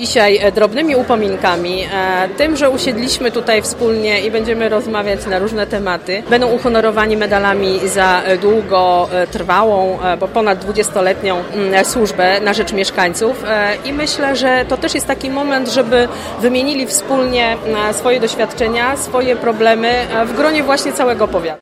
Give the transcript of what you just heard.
Dzisiaj e, drobnymi upominkami, e, tym, że usiedliśmy tutaj wspólnie i będziemy rozmawiać na różne tematy, będą uhonorowani medalami za długotrwałą, e, bo ponad 20-letnią mm, służbę na rzecz mieszkańców i myślę, że to też jest taki moment, żeby wymienili wspólnie swoje doświadczenia, swoje problemy w gronie właśnie całego powiatu.